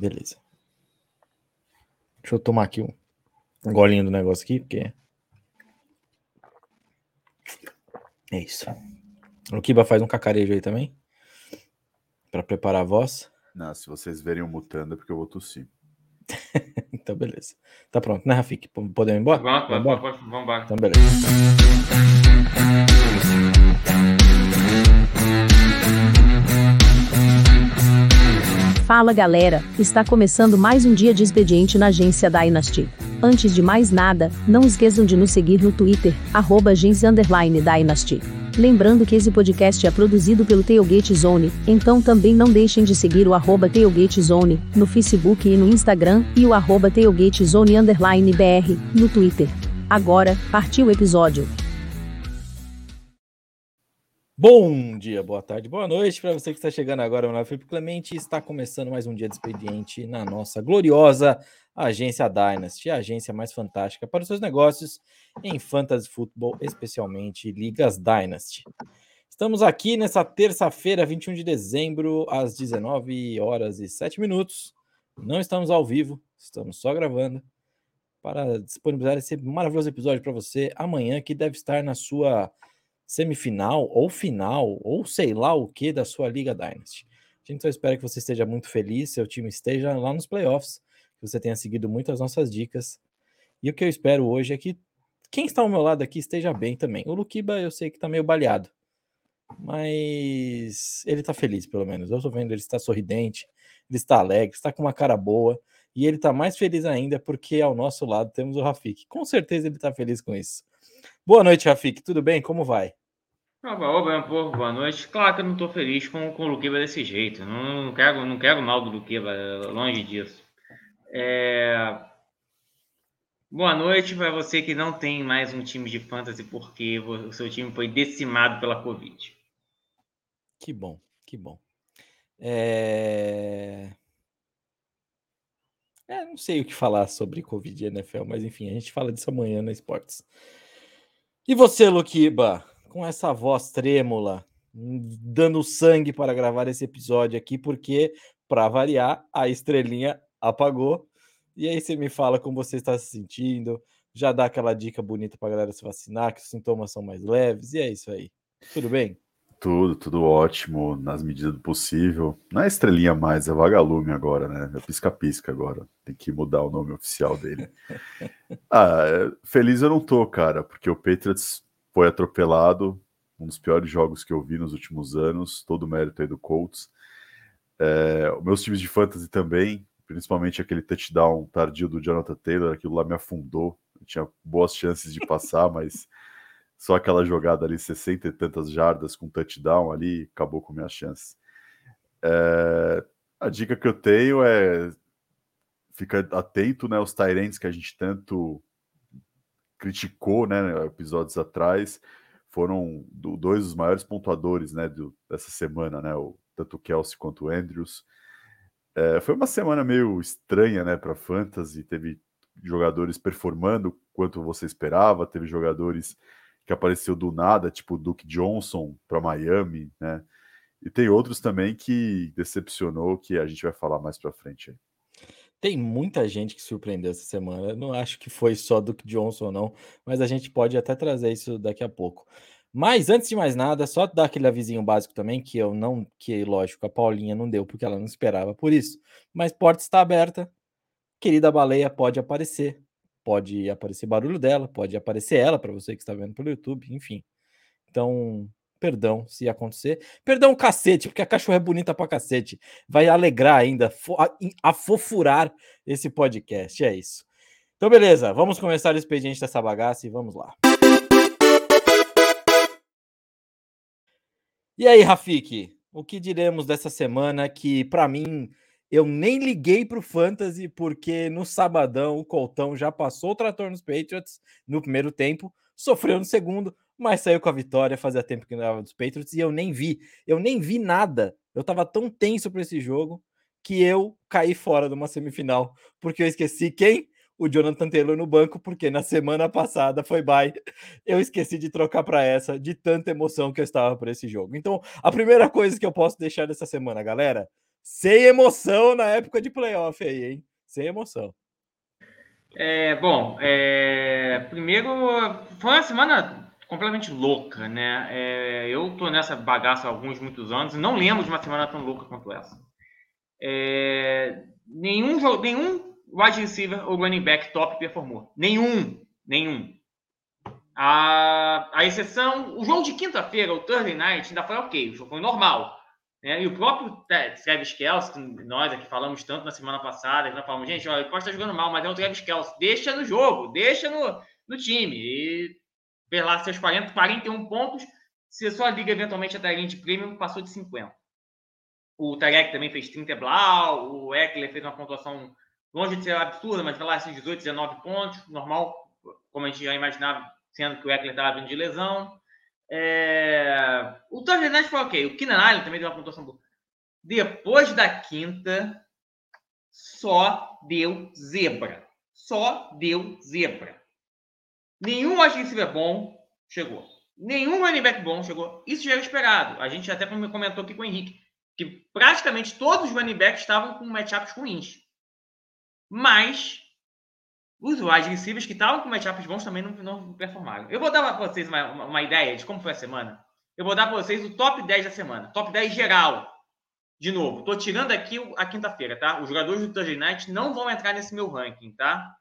Beleza. Deixa eu tomar aqui um golinho do negócio aqui, porque. É isso. O Kiba faz um cacarejo aí também. Para preparar a voz. Não, se vocês verem o mutando é porque eu vou tossir. então, beleza. Tá pronto, né, Rafik? Podemos ir embora? Vamos, vamos, embora? vamos embora. Então, beleza. Fala galera, está começando mais um dia de expediente na agência Dynasty. Antes de mais nada, não esqueçam de nos seguir no Twitter, arroba Dynasty. Lembrando que esse podcast é produzido pelo Tailgate Zone, então também não deixem de seguir o arroba Tailgate Zone, no Facebook e no Instagram, e o arroba Tailgate Zone BR, no Twitter. Agora, partiu o episódio. Bom dia, boa tarde, boa noite para você que está chegando agora. Meu nome é Felipe Clemente está começando mais um dia de expediente na nossa gloriosa agência Dynasty, a agência mais fantástica para os seus negócios em fantasy futebol, especialmente ligas Dynasty. Estamos aqui nessa terça-feira, 21 de dezembro, às 19 horas e 7 minutos. Não estamos ao vivo, estamos só gravando para disponibilizar esse maravilhoso episódio para você amanhã, que deve estar na sua semifinal ou final, ou sei lá o que da sua Liga Dynasty. A gente só espera que você esteja muito feliz, seu time esteja lá nos playoffs, que você tenha seguido muito as nossas dicas. E o que eu espero hoje é que quem está ao meu lado aqui esteja bem também. O Lukiba eu sei que está meio baleado, mas ele está feliz pelo menos. Eu estou vendo ele está sorridente, ele está alegre, está com uma cara boa. E ele está mais feliz ainda porque ao nosso lado temos o Rafik. Com certeza ele está feliz com isso. Boa noite, Rafik. Tudo bem? Como vai? Oba, oba, povo, boa noite. Claro que eu não estou feliz com, com o Luquiba desse jeito. Não, não, quero, não quero mal do Luquiba, longe disso. É... Boa noite para você que não tem mais um time de fantasy porque o seu time foi decimado pela Covid. Que bom, que bom. É... É, não sei o que falar sobre Covid e NFL, mas enfim, a gente fala disso amanhã na Esportes. E você, Luquiba? Com essa voz trêmula, dando sangue para gravar esse episódio aqui, porque, para variar, a estrelinha apagou. E aí você me fala como você está se sentindo, já dá aquela dica bonita para a galera se vacinar, que os sintomas são mais leves, e é isso aí. Tudo bem? Tudo, tudo ótimo, nas medidas do possível. Não é estrelinha mais, é vagalume agora, né? É pisca-pisca agora. Tem que mudar o nome oficial dele. ah, feliz eu não tô, cara, porque o Patriots foi atropelado, um dos piores jogos que eu vi nos últimos anos, todo o mérito aí do Colts. É, os meus times de fantasy também, principalmente aquele touchdown tardio do Jonathan Taylor, aquilo lá me afundou. Eu tinha boas chances de passar, mas só aquela jogada ali, 60 e tantas jardas com touchdown ali, acabou com minhas chances. É, a dica que eu tenho é fica atento, né, aos Tyrants que a gente tanto criticou, né, episódios atrás, foram do, dois dos maiores pontuadores, né, do, dessa semana, né, o, tanto o Kelsey quanto o Andrews. É, foi uma semana meio estranha, né, para fantasy, teve jogadores performando quanto você esperava, teve jogadores que apareceu do nada, tipo o Duke Johnson para Miami, né, e tem outros também que decepcionou, que a gente vai falar mais para frente aí. Tem muita gente que surpreendeu essa semana. Eu não acho que foi só Duke Johnson, não, mas a gente pode até trazer isso daqui a pouco. Mas antes de mais nada, só dar aquele avisinho básico também, que eu não, que lógico, a Paulinha não deu porque ela não esperava por isso. Mas porta está aberta. Querida baleia pode aparecer. Pode aparecer barulho dela, pode aparecer ela para você que está vendo pelo YouTube, enfim. Então, Perdão se acontecer. Perdão, cacete, porque a cachorra é bonita pra cacete. Vai alegrar ainda, afofurar esse podcast. É isso. Então, beleza. Vamos começar o expediente dessa bagaça e vamos lá. E aí, Rafik? O que diremos dessa semana que, para mim, eu nem liguei para o Fantasy, porque no sabadão o Coltão já passou o trator nos Patriots no primeiro tempo, sofreu no segundo, mas saiu com a vitória, fazia tempo que não era dos Patriots e eu nem vi, eu nem vi nada. Eu tava tão tenso para esse jogo que eu caí fora de uma semifinal, porque eu esqueci quem? O Jonathan Taylor no banco, porque na semana passada foi bye. Eu esqueci de trocar para essa, de tanta emoção que eu estava por esse jogo. Então, a primeira coisa que eu posso deixar dessa semana, galera, sem emoção na época de playoff aí, hein? Sem emoção. É, bom, é, primeiro foi uma semana completamente louca, né? É, eu tô nessa bagaça há alguns muitos anos e não lembro de uma semana tão louca quanto essa. É, nenhum nenhum wide receiver ou running back top performou. Nenhum, nenhum. A, a exceção, o jogo de quinta-feira, o Thursday Night, ainda foi ok, o jogo foi normal. Né? E o próprio Travis Kelce, nós aqui falamos tanto na semana passada, nós falamos, gente, olha, ele pode estar jogando mal, mas é o Travis Kelce, deixa no jogo, deixa no, no time. E ver lá seus 40, 41 pontos, se a sua liga eventualmente é Tyrant Premium, passou de 50. O Tarek também fez 30 blau, o Eckler fez uma pontuação longe de ser absurda, mas vai lá esses 18, 19 pontos, normal, como a gente já imaginava, sendo que o Eckler estava vindo de lesão. É... O Night foi ok. O Keenan Allen também deu uma pontuação boa. Depois da quinta, só deu zebra. Só deu zebra. Nenhum wide bom chegou. Nenhum running back bom chegou. Isso já era esperado. A gente até comentou aqui com o Henrique que praticamente todos os running backs estavam com matchups ruins. Mas os wide receivers que estavam com matchups bons também não, não performaram. Eu vou dar para vocês uma, uma, uma, ideia de como foi a semana. Eu vou dar para vocês o top 10 da semana. Top 10 geral. De novo, estou tirando aqui a quinta-feira, tá? Os jogadores do Thursday Night não vão entrar nesse meu ranking, tá?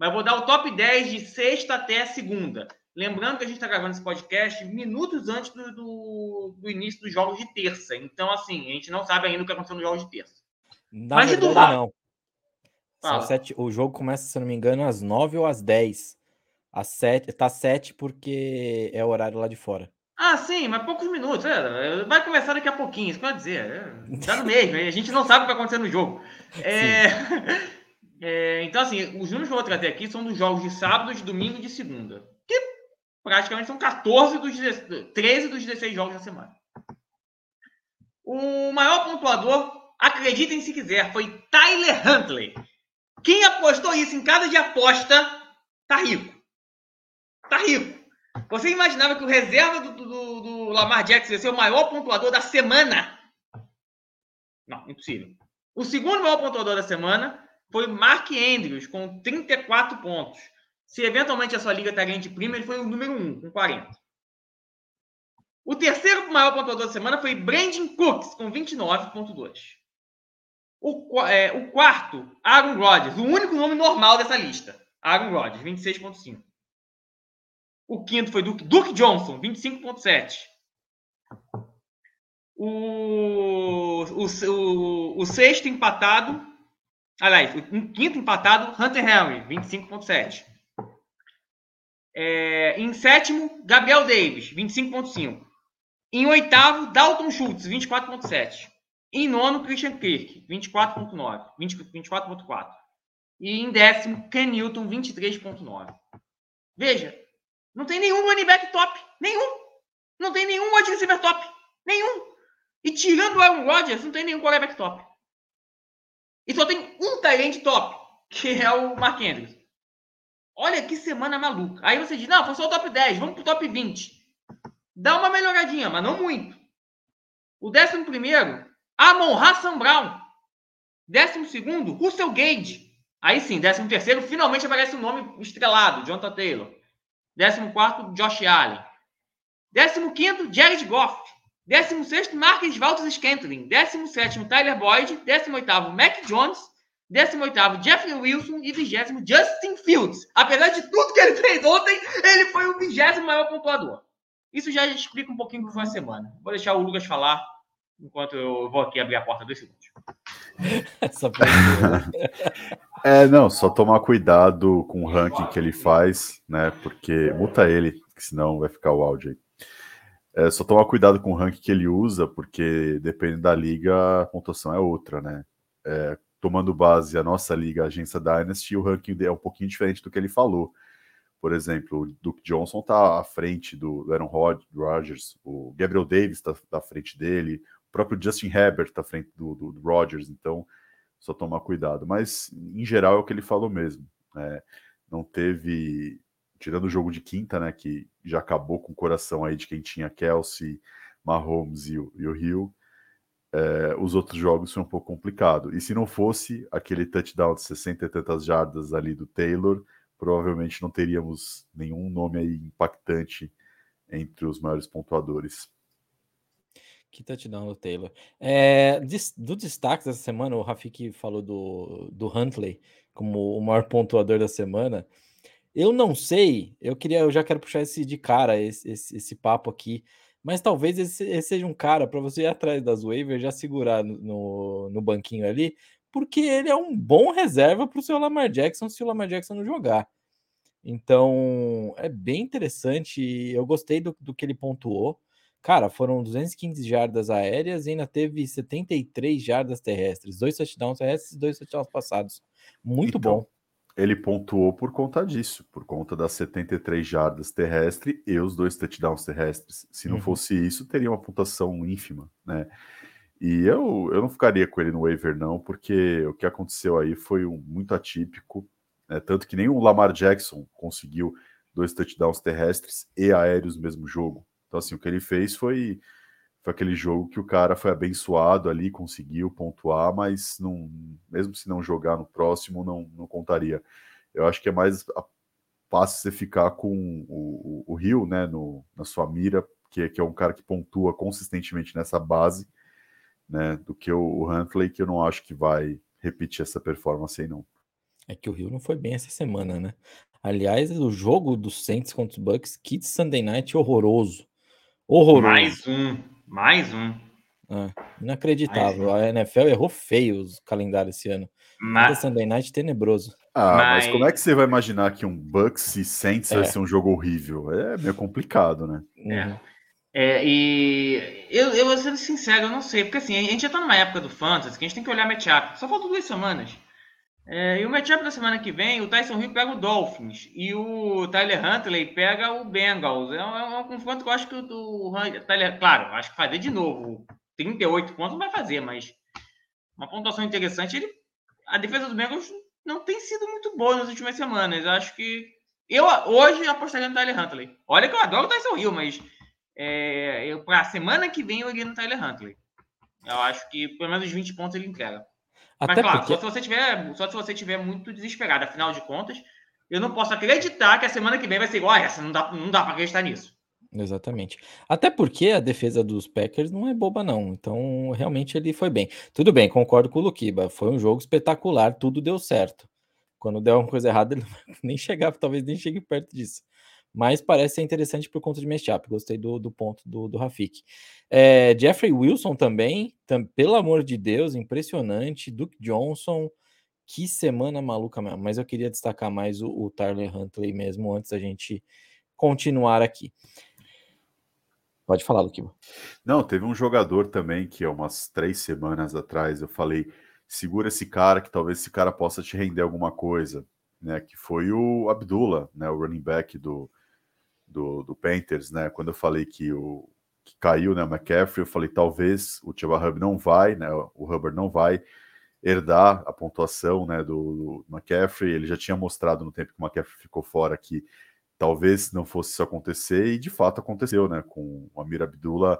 Mas vou dar o top 10 de sexta até segunda. Lembrando que a gente está gravando esse podcast minutos antes do, do, do, início dos jogos de terça. Então, assim, a gente não sabe ainda o que aconteceu nos jogos de terça. Na Mas verdade, não. Sete, o jogo começa, se não me engano, às 9 ou às 10. Às 7, tá 7 porque é o horário lá de fora. Ah, sim, mas poucos minutos. É, vai começar daqui a pouquinho, isso que eu ia dizer. É, tá no mesmo, a gente não sabe o que vai acontecer no jogo. É, é, então, assim, os números que eu vou trazer aqui são dos jogos de sábado, de domingo e de segunda. Que praticamente são 14 dos 13 dos 16 jogos da semana. O maior pontuador, acreditem se quiser, foi Tyler Huntley. Quem apostou isso em casa de aposta tá rico. Tá rico. Você imaginava que o reserva do, do, do Lamar Jackson ia ser o maior pontuador da semana? Não, impossível. O segundo maior pontuador da semana foi Mark Andrews, com 34 pontos. Se eventualmente a sua liga está de prima, ele foi o número 1, com 40. O terceiro maior pontuador da semana foi Brandon Cooks, com 29,2. O, é, o quarto, Aaron Rodgers, o único nome normal dessa lista. Aaron Rodgers, 26,5. O quinto foi Duke, Duke Johnson, 25,7. O, o, o, o sexto empatado, aliás, o quinto empatado, Hunter Henry, 25,7. É, em sétimo, Gabriel Davis, 25,5. Em oitavo, Dalton Schultz, 24,7. Em nono, Christian Kirk, 24.9, 24.4. E em décimo, Ken Newton, 23.9. Veja, não tem nenhum running back top. Nenhum. Não tem nenhum wide receiver top. Nenhum. E tirando o Aaron Rodgers, não tem nenhum quarterback top. E só tem um talent top, que é o Mark Andrews. Olha que semana maluca. Aí você diz, não, foi só o top 10, vamos pro top 20. Dá uma melhoradinha, mas não muito. O décimo primeiro Amon Hassan Brown. Décimo segundo, Russell Gage. Aí sim, décimo terceiro, finalmente aparece um nome estrelado, Jonathan Taylor. Décimo quarto, Josh Allen. Décimo quinto, Jared Goff. Décimo sexto, Marcus Valdes Scantling. Décimo sétimo, Tyler Boyd. Décimo oitavo, Mac Jones. Décimo oitavo, Jeffrey Wilson. E vigésimo, Justin Fields. Apesar de tudo que ele fez ontem, ele foi o vigésimo maior pontuador. Isso já explica um pouquinho como foi a semana. Vou deixar o Lucas falar enquanto eu vou aqui abrir a porta dois segundos. Essa é, não, só tomar cuidado com o ranking que ele faz, né? Porque muta ele, senão vai ficar o áudio aí. É, só tomar cuidado com o ranking que ele usa, porque depende da liga, a pontuação é outra, né? É, tomando base a nossa liga, a agência Dynasty, o ranking é um pouquinho diferente do que ele falou. Por exemplo, o Duke Johnson está à frente do Aaron Rodgers, o Gabriel Davis está à frente dele, o próprio Justin Herbert está à frente do, do, do Rodgers, então só tomar cuidado. Mas, em geral, é o que ele falou mesmo. Né? Não teve, tirando o jogo de quinta, né, que já acabou com o coração aí de quem tinha Kelsey, Mahomes e o, e o Hill, é, os outros jogos foi um pouco complicado. E se não fosse aquele touchdown de 60 e tantas jardas ali do Taylor, provavelmente não teríamos nenhum nome aí impactante entre os maiores pontuadores. Que touchdown do Taylor. É, do destaque dessa semana, o Rafik falou do, do Huntley como o maior pontuador da semana. Eu não sei, eu queria, eu já quero puxar esse de cara, esse, esse, esse papo aqui. Mas talvez esse, esse seja um cara para você ir atrás das waivers, já segurar no, no banquinho ali, porque ele é um bom reserva para o seu Lamar Jackson se o Lamar Jackson não jogar. Então é bem interessante. Eu gostei do, do que ele pontuou. Cara, foram 215 jardas aéreas e ainda teve 73 jardas terrestres, dois touchdowns terrestres e dois touchdowns passados. Muito então, bom ele pontuou por conta disso, por conta das 73 jardas terrestres e os dois touchdowns terrestres. Se não uhum. fosse isso, teria uma pontuação ínfima, né? E eu, eu não ficaria com ele no waiver, não, porque o que aconteceu aí foi um, muito atípico, né? tanto que nem o Lamar Jackson conseguiu dois touchdowns terrestres e aéreos no mesmo jogo. Então, assim, o que ele fez foi foi aquele jogo que o cara foi abençoado ali, conseguiu pontuar, mas não, mesmo se não jogar no próximo, não, não contaria. Eu acho que é mais fácil você ficar com o, o, o Rio né, no, na sua mira, que, que é um cara que pontua consistentemente nessa base, né, do que o, o Huntley, que eu não acho que vai repetir essa performance aí, não. É que o Rio não foi bem essa semana, né? Aliás, o jogo dos Saints contra os Bucks, que Sunday Night horroroso. Horroroso. Mais um. Mais um. Ah, inacreditável. Mais um. A NFL errou feio os calendários esse ano. Mas... Sunday Night tenebroso. Ah, mas... mas... como é que você vai imaginar que um Bucks e Saints é. vai ser um jogo horrível? É meio complicado, né? É. Uhum. É, e eu, eu vou ser sincero, eu não sei, porque assim, a gente já tá numa época do Fantasy que a gente tem que olhar matchup. Só faltam duas semanas. É, e o matchup da semana que vem, o Tyson Hill pega o Dolphins e o Tyler Huntley pega o Bengals. É um, é um confronto que eu acho que o do Tyler, claro, acho que fazer de novo 38 pontos vai fazer, mas uma pontuação interessante. Ele, a defesa do Bengals não tem sido muito boa nas últimas semanas. Eu acho que eu hoje apostaria no Tyler Huntley. Olha que eu adoro o Tyson Hill, mas é, para a semana que vem eu iria no Tyler Huntley. Eu acho que pelo menos 20 pontos ele entrega. Até Mas claro, porque... só se você tiver, só se você tiver muito desesperado, afinal de contas, eu não posso acreditar que a semana que vem vai ser igual a essa, não dá, não dá para acreditar nisso. Exatamente. Até porque a defesa dos Packers não é boba, não. Então, realmente ele foi bem. Tudo bem, concordo com o Luquiba. Foi um jogo espetacular, tudo deu certo. Quando der alguma coisa errada, ele nem chegava, talvez nem chegue perto disso mas parece ser interessante por conta de matchup. Gostei do, do ponto do, do Rafik. É, Jeffrey Wilson também, tam, pelo amor de Deus, impressionante. Duke Johnson, que semana maluca mesmo. Mas eu queria destacar mais o, o Tyler Huntley mesmo antes da gente continuar aqui. Pode falar, Luquiba. Não, teve um jogador também que umas três semanas atrás eu falei: segura esse cara, que talvez esse cara possa te render alguma coisa. Né, que foi o Abdullah, né, o running back do, do, do Panthers, né? Quando eu falei que o que caiu, né, o McCaffrey, eu falei talvez o Chuba Hub não vai, né? O Hubbard não vai herdar a pontuação, né, do, do McCaffrey. Ele já tinha mostrado no tempo que o McCaffrey ficou fora que talvez não fosse isso acontecer e de fato aconteceu, né? Com o Amir Abdullah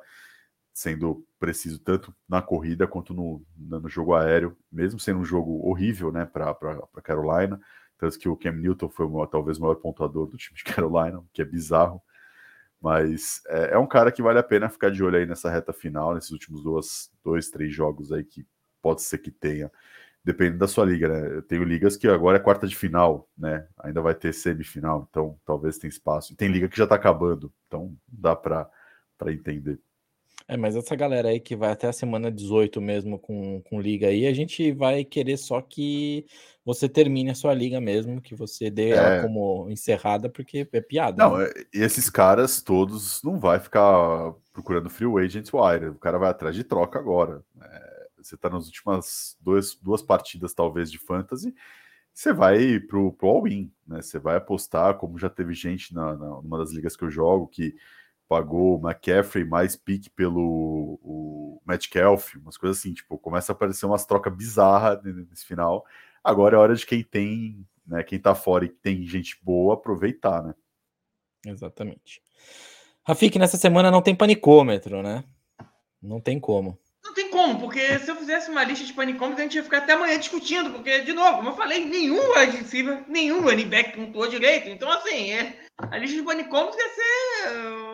sendo preciso tanto na corrida quanto no, no jogo aéreo, mesmo sendo um jogo horrível, né, para Carolina. Tanto que o Cam Newton foi talvez o maior pontuador do time de Carolina, que é bizarro. Mas é, é, um cara que vale a pena ficar de olho aí nessa reta final, nesses últimos duas, dois, três jogos aí que pode ser que tenha. Depende da sua liga, né? Eu tenho ligas que agora é quarta de final, né? Ainda vai ter semifinal, então talvez tenha espaço. E tem liga que já tá acabando, então dá para entender. É, mas essa galera aí que vai até a semana 18 mesmo com, com liga aí, a gente vai querer só que você termine a sua liga mesmo, que você dê é. ela como encerrada, porque é piada. Não, né? É, esses caras todos não vai ficar procurando free agent wire, o cara vai atrás de troca agora. É, você tá nas últimas duas, duas partidas, talvez, de fantasy, você vai pro, pro all-in, né? Você vai apostar, como já teve gente na, na, numa das ligas que eu jogo, que pagou o McCaffrey mais pique pelo o Metcalf, umas coisas assim, tipo, começa a aparecer umas trocas bizarras nesse final. Agora é hora de quem tem, né, quem tá fora e tem gente boa aproveitar, né? Exatamente. Rafik, nessa semana não tem panicômetro, né? Não tem como. Não tem como, porque se eu fizesse uma lista de panicômetros, a gente ia ficar até amanhã discutindo, porque, de novo, como eu falei, nenhum receiver, nenhum running back pontuou direito. Então, assim, é, a lista de panicômetros ia ser uh,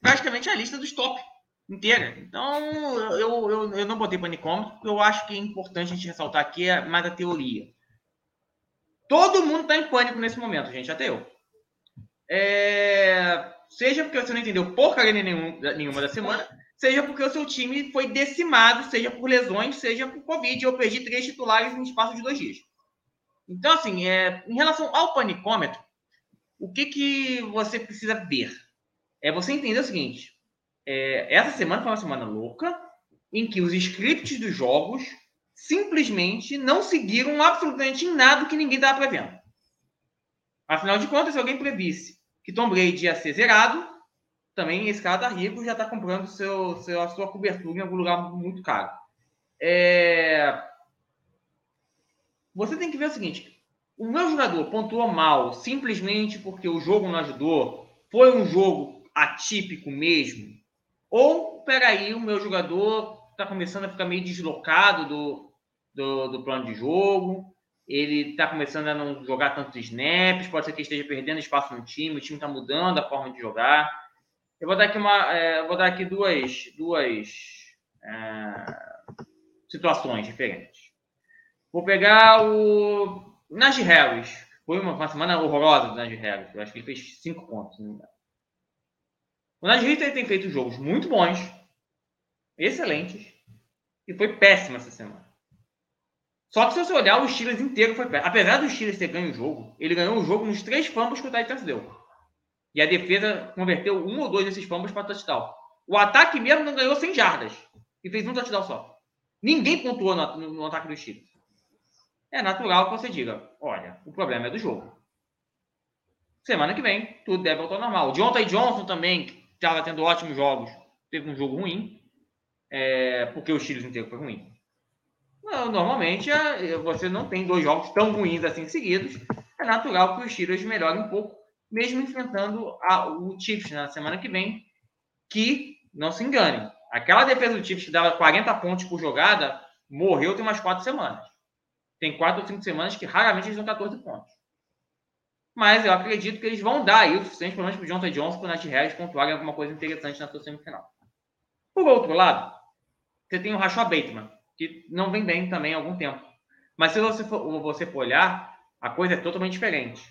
praticamente a lista dos top inteira. Então, eu, eu, eu não botei panicômetro, porque eu acho que é importante a gente ressaltar aqui é mais a teoria. Todo mundo está em pânico nesse momento, gente, até eu. É, seja porque você não entendeu porcaria nenhuma, nenhuma da semana, seja porque o seu time foi decimado, seja por lesões, seja por Covid. Eu perdi três titulares em espaço de dois dias. Então, assim, é, em relação ao panicômetro, o que, que você precisa ver? É você entender o seguinte: é, essa semana foi uma semana louca, em que os scripts dos jogos simplesmente não seguiram absolutamente em nada que ninguém estava prevendo. Afinal de contas, se alguém previsse que Tom Brady ia ser zerado, também esse cara tá rico já está comprando seu, seu, a sua cobertura em algum lugar muito caro. É... Você tem que ver o seguinte: o meu jogador pontuou mal simplesmente porque o jogo não ajudou? Foi um jogo atípico mesmo? Ou, peraí, o meu jogador está começando a ficar meio deslocado do, do, do plano de jogo, ele está começando a não jogar tantos snaps, pode ser que esteja perdendo espaço no time, o time está mudando a forma de jogar. Eu vou dar aqui uma, é, vou dar aqui duas, duas é, situações diferentes. Vou pegar o Najee Harris. Foi uma, uma semana horrorosa do Najee Harris. Eu acho que ele fez cinco pontos. O Harris tem feito jogos muito bons, excelentes, e foi péssimo essa semana. Só que se você olhar, o Steelers inteiro foi péssimo. Apesar do Steelers ter ganho o jogo, ele ganhou o jogo nos três fumbles que o Titans deu. E a defesa converteu um ou dois desses fumbles para touchdown. O ataque mesmo não ganhou 100 jardas. E fez um touchdown só. Ninguém pontuou no, no, no ataque do Steelers. É natural que você diga, olha, o problema é do jogo. Semana que vem, tudo deve voltar ao normal. Jonathan Johnson também, estava tendo ótimos jogos, teve um jogo ruim. É, porque o Steelers inteiro foi ruim. Normalmente, é, você não tem dois jogos tão ruins assim seguidos. É natural que os Steelers melhorem um pouco, mesmo enfrentando a, o Chiefs na semana que vem, que, não se engane, aquela defesa do Chiefs que dava 40 pontos por jogada, morreu tem umas quatro semanas. Tem quatro ou cinco semanas que raramente eles dão 14 pontos. Mas eu acredito que eles vão dar aí o suficiente, pelo menos para o Jonathan Johnson, para o Nath Harris pontuarem alguma coisa interessante na sua semifinal. Por outro lado, você tem o Rashad Bateman, que não vem bem também há algum tempo. Mas se você for, você for olhar, a coisa é totalmente diferente.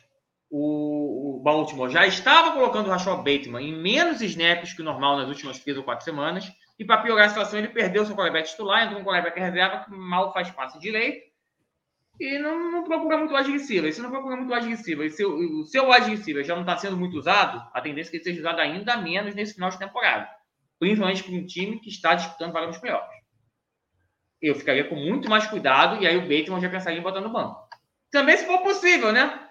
O, o Baltimore já estava colocando o Rashad Bateman em menos snaps que o normal nas últimas três ou quatro semanas, e para piorar a situação, ele perdeu seu quarterback titular, entrou um quarterback reserva que mal faz passe direito, e não, não procura muito wide receiver. Se não procura muito wide receiver, e seu, o seu wide receiver já não está sendo muito usado, a tendência é que ele seja usado ainda menos nesse final de temporada. Principalmente para um time que está disputando vaga nos playoffs eu ficaria com muito mais cuidado e aí o Bateman já pensaria em botar no banco. Também se for possível, né?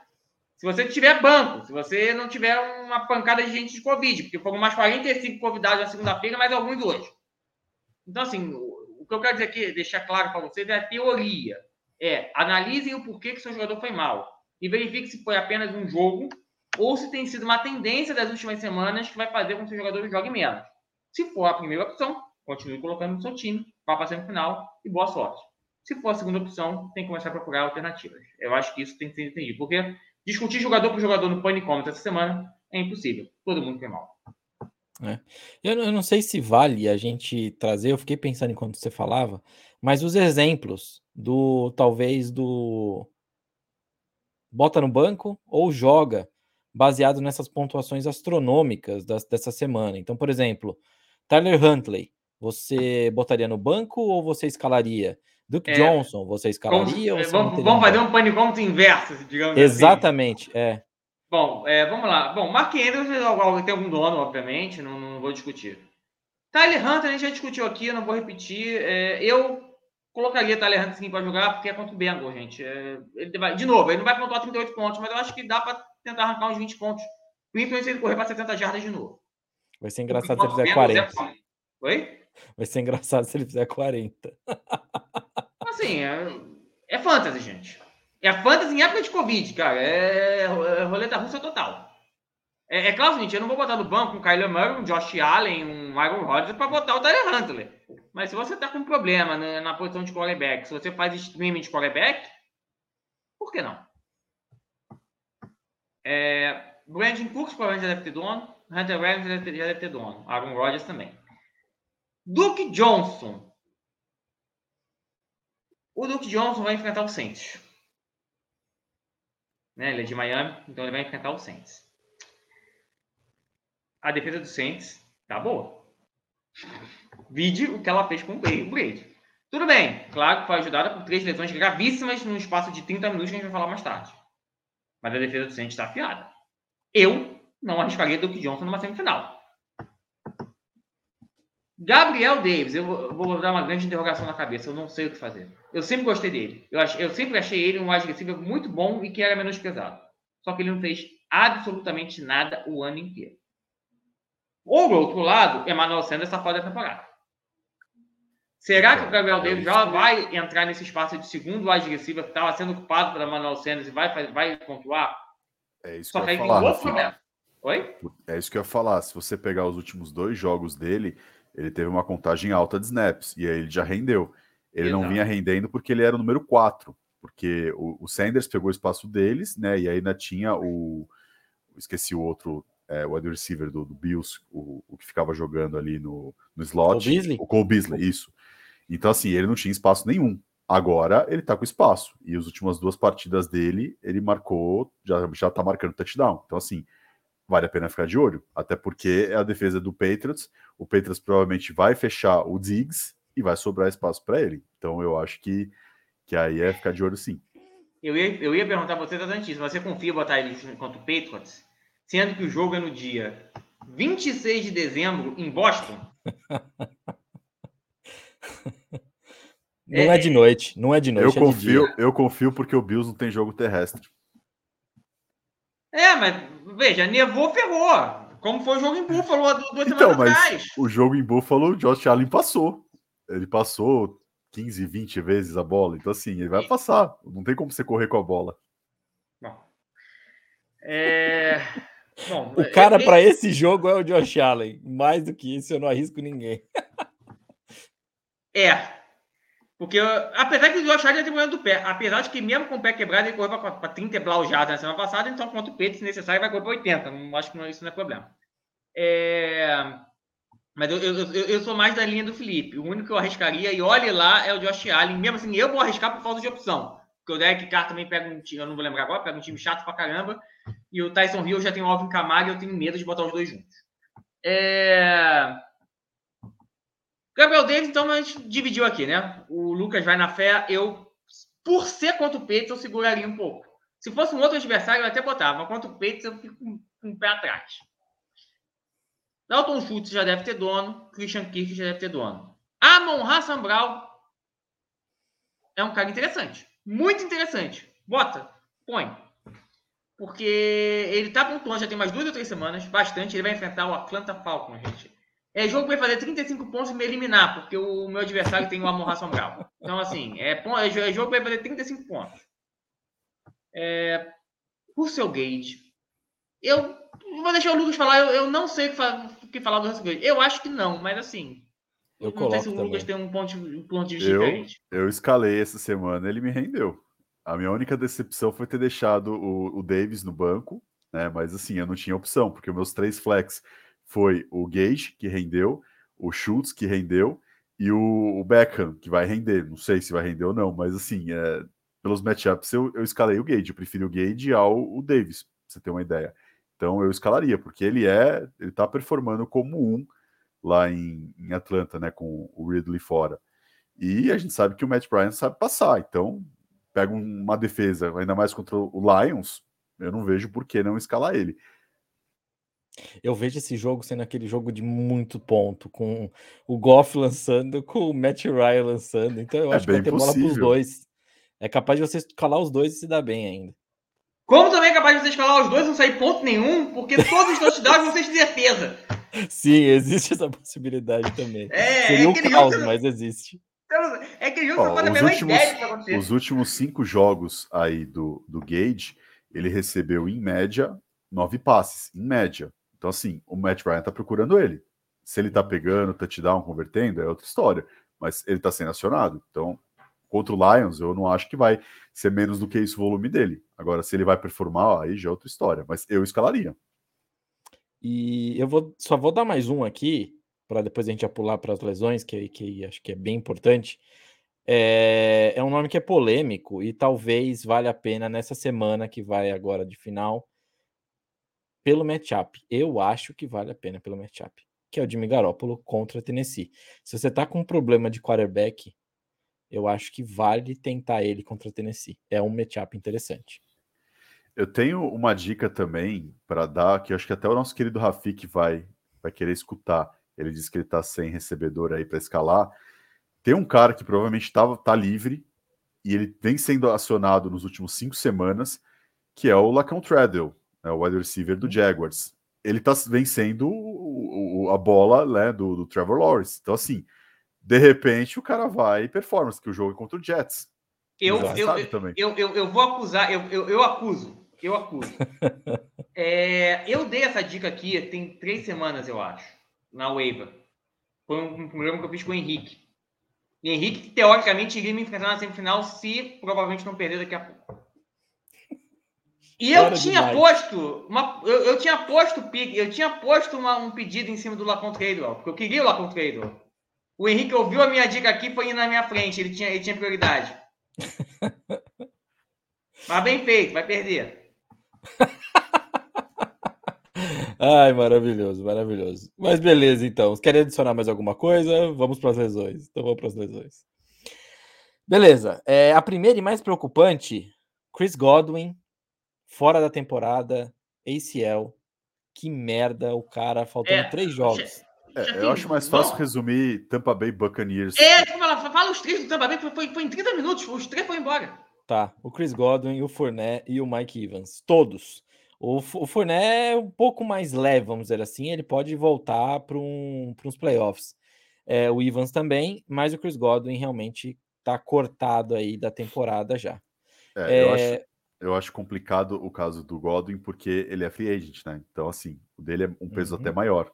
Se você tiver banco, se você não tiver uma pancada de gente de Covid, porque foram mais 45 convidados na segunda-feira, mais alguns hoje. Então, assim, o que eu quero dizer aqui, deixar claro para vocês, é a teoria. É, analisem o porquê que seu jogador foi mal. E verifique se foi apenas um jogo ou se tem sido uma tendência das últimas semanas que vai fazer com que seu jogador jogue menos. Se for a primeira opção, continue colocando no seu time, vá para a semifinal e boa sorte. Se for a segunda opção, tem que começar a procurar alternativas. Eu acho que isso tem que ser entendido, porque discutir jogador por jogador no Panicômetro essa semana é impossível. Todo mundo tem mal. É. Eu, eu, não sei se vale a gente trazer, eu fiquei pensando enquanto você falava, mas os exemplos do talvez do bota no banco ou joga baseado nessas pontuações astronômicas das, dessa semana. Então, por exemplo, Tyler Huntley, você botaria no banco ou você escalaria? Duke é, Johnson, você escalaria? Como, é, vamos, vamos fazer um panicômetro inverso, digamos assim. Exatamente, assim. é. Bom, é, vamos lá. Bom, Mark Andrews tem algum dono, obviamente, não, não, vou discutir. Tyler Hunter, a gente já discutiu aqui, não vou repetir. É, eu colocaria Tyler Hunter sim para jogar, porque é contra o Bengal, gente. É, ele vai, de novo, ele não vai pontuar 38 pontos, mas eu acho que dá para tentar arrancar uns 20 pontos, principalmente se ele correr para 70 jardas de novo. Vai ser engraçado se ele fizer 40. Oi? Vai ser engraçado se ele fizer 40. Assim, é, é fantasy, gente. É fantasy em época de Covid, cara. É, é roleta russa total. É, é claro o seguinte, eu não vou botar no banco um Kyler Murray, um Josh Allen, um Aaron Rodgers para botar o Tyler Huntley. Mas se você tá com um problema na, posição de quarterback, se você faz streaming de quarterback, por que não? É, Brandon Cooks provavelmente já deve ter dono. Hunter Rams já já deve ter dono. Aaron Rodgers também. Duke Johnson. O Duke Johnson vai enfrentar o Saints. Né? Ele é de Miami, então ele vai enfrentar o Saints. A defesa do Saints tá boa. Vide o que ela fez com o Brady. Tudo bem, claro que foi ajudada por três lesões gravíssimas num espaço de 30 minutos que a gente vai falar mais tarde. Mas a defesa do Saints está afiada. Eu não arriscaria Duke Johnson numa semifinal. Gabriel Davis, eu vou, vou, dar uma grande interrogação na cabeça, eu não sei o que fazer. Eu sempre gostei dele. Eu, ach, eu sempre achei ele um wide receiver muito bom e que era menos pesado. Só que ele não fez absolutamente nada o ano inteiro. Ou, do outro lado, Emmanuel Sanders está fora da temporada. Será que o Gabriel Davis já vai entrar nesse espaço de segundo wide receiver que estava sendo ocupado pelo Emmanuel Sanders e vai, vai pontuar? É isso Só que, que eu ia falar. Oi? É isso que eu ia falar. Se você pegar os últimos dois jogos dele, ele teve uma contagem alta de snaps e aí ele já rendeu. Ele Exato. não vinha rendendo porque ele era o número 4, porque o, o, Sanders pegou o espaço deles, né? E aí ainda tinha o. Esqueci o outro, é, o wide receiver do, do Bills, o, o, que ficava jogando ali no, no slot. Cole Beasley? O Cole Beasley, isso. Então, assim, ele não tinha espaço nenhum. Agora ele tá com espaço. E as últimas duas partidas dele, ele marcou, já, já tá marcando touchdown. Então, assim, vale a pena ficar de olho. Até porque é a defesa do Patriots. O Patriots provavelmente vai fechar o Diggs e vai sobrar espaço para ele. Então eu acho que, que aí é ficar de olho sim. Eu ia, eu ia perguntar pra você exatamente isso. Você confia em botar ele contra o Patriots? Sendo que o jogo é no dia 26 de dezembro em Boston? Não é, é de noite, não é de noite. Eu é confio, eu confio porque o Bills não tem jogo terrestre. É, mas veja, nevou, ferrou. Como foi o jogo em Buffalo duas então, semanas atrás. O jogo em Buffalo, o Josh Allen passou. Ele passou 15, 20 vezes a bola. Então, assim, ele vai passar. Não tem como você correr com a bola. Bom. É... Bom, o cara para esse jogo é o Josh Allen. Mais do que isso, eu não arrisco ninguém. é. Porque, apesar que o Josh Allen tem problema do pé, apesar de que mesmo com o pé quebrado, ele correu para 30 blaujadas na semana passada, então contra o peito, se necessário, vai correr para 80. Não acho que não, isso não é problema. É... Mas eu, eu, eu, eu, sou mais da linha do Felipe. O único que eu arriscaria, e olhe lá, é o Josh Allen. Mesmo assim, eu vou arriscar por falta de opção. Porque o Derek Carr também pega um time, eu não vou lembrar agora, pega um time chato pra caramba. E o Tyson Hill já tem o Alvin Kamara e eu tenho medo de botar os dois juntos. É... Gabriel Davis, então, a gente dividiu aqui, né? O Lucas vai na fé. Eu, por ser contra o Peitos, eu seguraria um pouco. Se fosse um outro adversário, eu até botava. Mas contra o Peitos, eu fico com um pé atrás. Dalton Schultz já deve ter dono. Christian Kirk já deve ter dono. Amon Hassan Brown é um cara interessante. Muito interessante. Bota. Põe. Porque ele tá pontuando já tem mais duas ou três semanas. Bastante. Ele vai enfrentar o Atlanta Falcons, gente. É jogo que vai fazer 35 pontos e me eliminar, porque o meu adversário tem o Amon Hassan Brown. Então, assim, é, é jogo que vai fazer 35 pontos. É, seu Gage, eu vou deixar o Lucas falar. Eu, eu não sei o que, fa que falar do Russell Gage. Eu acho que não, mas assim. Eu não sei se o também. Lucas tem um ponto, um ponto de vista eu, diferente. Eu escalei essa semana, ele me rendeu. A minha única decepção foi ter deixado o, o Davis no banco, né? Mas assim, eu não tinha opção, porque meus três flex foi o Gage, que rendeu, o Schultz, que rendeu, e o, o Beckham, que vai render. Não sei se vai render ou não, mas assim, é, pelos matchups eu, eu escalei o Gage, eu prefiro o Gage ao o Davis, pra você ter uma ideia. Então eu escalaria, porque ele é, ele tá performando como um lá em, em Atlanta, né, com o Ridley fora. E a gente sabe que o Matt Bryan sabe passar, então pega uma defesa, ainda mais contra o Lions, eu não vejo por que não escalar ele. Eu vejo esse jogo sendo aquele jogo de muito ponto, com o Goff lançando, com o Matt Ryan lançando. Então eu é acho que vai ter possível. bola pros dois. É capaz de você escalar os dois e se dar bem ainda. Como também é capaz de você escalar os dois e não sair ponto nenhum, porque todos os touchdowns vão ser de defesa. Sim, existe essa possibilidade também. É, Seria é um caos, mas existe. É aquele jogo Ó, que a últimos, que. Os últimos cinco jogos aí do, do Gage, ele recebeu em média nove passes, em média. Então, assim, o Matt Ryan tá procurando ele. Se ele tá pegando, touchdown, convertendo, é outra história. Mas ele tá sendo acionado. Então, contra o Lions, eu não acho que vai ser menos do que isso o volume dele. Agora, se ele vai performar, aí já é outra história. Mas eu escalaria. E eu vou só vou dar mais um aqui, para depois a gente pular para as lesões, que, que acho que é bem importante. É, é um nome que é polêmico e talvez valha a pena nessa semana que vai agora de final pelo matchup. Eu acho que vale a pena pelo matchup, que é o Jimmy Garoppolo contra Tennessee. Se você tá com um problema de quarterback, eu acho que vale tentar ele contra Tennessee. É um matchup interessante. Eu tenho uma dica também para dar, que eu acho que até o nosso querido Rafik vai, vai querer escutar. Ele disse que ele está sem recebedor aí para escalar. Tem um cara que provavelmente tá, tá livre e ele vem sendo acionado nos últimos cinco semanas, que é o Lacão Treadle, né, o wide receiver do. Jaguars. Ele tá vencendo o, o, a bola né, do, do, Trevor Lawrence. Então, assim, de repente o cara vai e performance, que o jogo é contra o Jets. Eu, eu, eu, eu, eu, vou acusar, eu, eu, eu acuso, eu acuso. é, eu dei essa dica aqui tem três semanas, eu acho, na Waiver. Foi um programa que eu fiz com o Henrique. E Henrique, teoricamente, iria me enfrentar na semifinal se provavelmente não perder daqui a pouco. E eu tinha demais. posto, uma, eu, eu, tinha posto eu tinha posto uma, um pedido em cima do Lacon Trader, porque eu queria o Lacon Trader. O Henrique ouviu a minha dica aqui e foi indo na minha frente, ele tinha, ele tinha prioridade. Mas bem feito, vai perder. Ai, maravilhoso, maravilhoso. Mas beleza, então. Querem adicionar mais alguma coisa? Vamos para as lesões. Então vamos para as lesões. Beleza. É, a primeira e mais preocupante, Chris Godwin, fora da temporada, ACL. Que merda, o cara faltando é, três jogos. É, eu acho mais fácil resumir Tampa Bay Buccaneers. É, fala, fala os três do Tampa Bay, foi, foi em 30 minutos, os três foram embora. Tá, o Chris Godwin, o Fournette e o Mike Evans, todos. O, o é um pouco mais leve, vamos dizer assim, ele pode voltar para um, uns playoffs. É, o Evans também, mas o Chris Godwin realmente está cortado aí da temporada já. É, eu, é acho, eu acho complicado o caso do Godwin, porque ele é free agent, né? Então, assim, o dele é um peso uhum. até maior.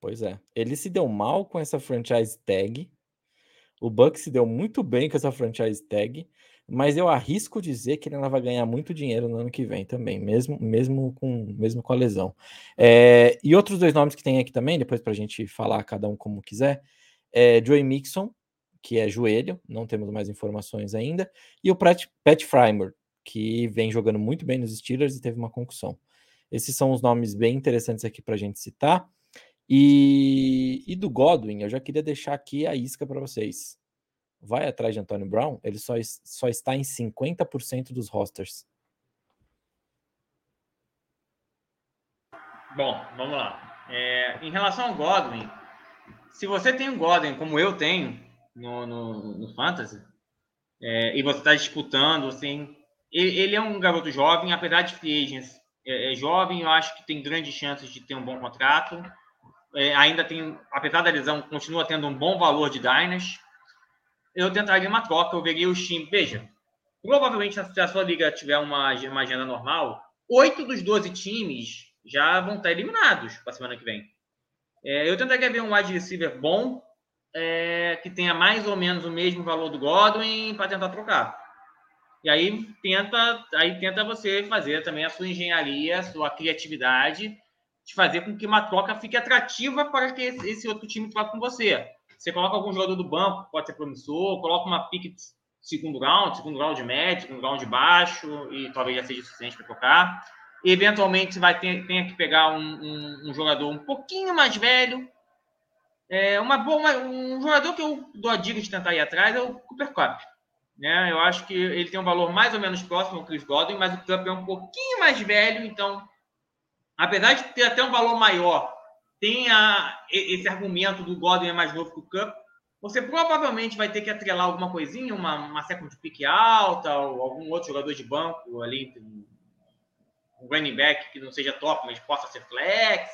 Pois é. Ele se deu mal com essa franchise tag. O Bucks se deu muito bem com essa franchise tag mas eu arrisco dizer que ele ainda vai ganhar muito dinheiro no ano que vem também, mesmo, mesmo, com, mesmo com a lesão. É, e outros dois nomes que tem aqui também, depois para a gente falar cada um como quiser, é Joey Mixon, que é joelho, não temos mais informações ainda, e o Pat, Pat Frymer, que vem jogando muito bem nos Steelers e teve uma concussão. Esses são os nomes bem interessantes aqui para a gente citar. E, e do Godwin, eu já queria deixar aqui a isca para vocês vai atrás de Antônio Brown, ele só, só está em 50% dos rosters. Bom, vamos lá. É, em relação ao Godwin, se você tem um Godwin como eu tenho no, no, no Fantasy, é, e você está disputando, assim, ele, ele, é um garoto jovem, apesar de free agents, é, é, jovem, eu acho que tem grandes chances de ter um bom contrato. É, ainda tem, apesar da lesão, continua tendo um bom valor de Dynas eu tentaria uma troca, eu veria os times. Veja, provavelmente se a sua liga tiver uma, uma agenda normal, oito dos 12 times já vão estar eliminados para a semana que vem. É, eu tentaria ver um wide receiver bom, é, que tenha mais ou menos o mesmo valor do Godwin, para tentar trocar. E aí tenta, aí tenta você fazer também a sua engenharia, a sua criatividade, de fazer com que uma troca fique atrativa para que esse, outro time troque com você. Você coloca algum jogador do banco, pode ser promissor, coloca uma pick segundo round, segundo round médio, segundo round baixo, e talvez já seja suficiente para tocar. Eventualmente, você vai ter, tenha que pegar um, um, um, jogador um pouquinho mais velho. É uma boa, um jogador que eu dou a dica de tentar ir atrás é o Cooper Cup. Né? Eu acho que ele tem um valor mais ou menos próximo ao Chris Godwin, mas o Cup é um pouquinho mais velho, então, apesar de ter até um valor maior tem a, esse argumento do Godwin é mais novo que o Cup, você provavelmente vai ter que atrelar alguma coisinha, uma, uma second pick alta, ou algum outro jogador de banco ali, um running back que não seja top, mas possa ser flex.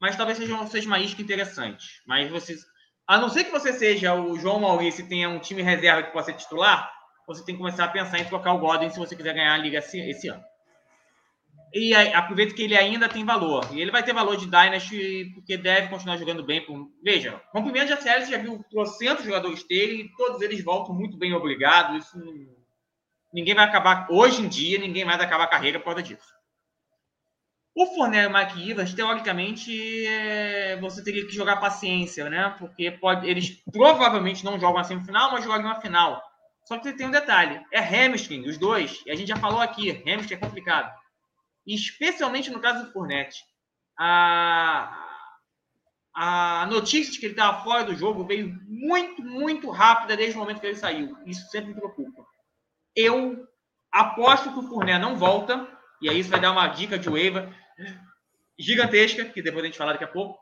Mas talvez seja, seja uma isca interessante. Mas vocês, a não ser que você seja o João Maurício e tenha um time reserva que possa ser titular, você tem que começar a pensar em trocar o Godwin se você quiser ganhar a liga esse, esse ano. e aproveita que ele ainda tem valor. E ele vai ter valor de Dynasty porque deve continuar jogando bem. Por... Veja, rompimento de ACL, você já viu trocentos jogadores dele e todos eles voltam muito bem, obrigado. Isso ninguém vai acabar, hoje em dia, ninguém vai acabar a carreira por causa disso. O Fournier e o Mike Evans, teoricamente, é... você teria que jogar paciência, né? Porque pode... eles provavelmente não jogam a semifinal, mas jogam a final. Só que tem um detalhe: é hamstring, os dois. E a gente já falou aqui, hamstring é complicado especialmente no caso do Fournette. A, a notícia de que ele estava fora do jogo veio muito, muito rápida desde o momento que ele saiu. Isso sempre me preocupa. Eu aposto que o Fournette não volta, e aí isso vai dar uma dica de waiver gigantesca, que depois a gente falar daqui a pouco.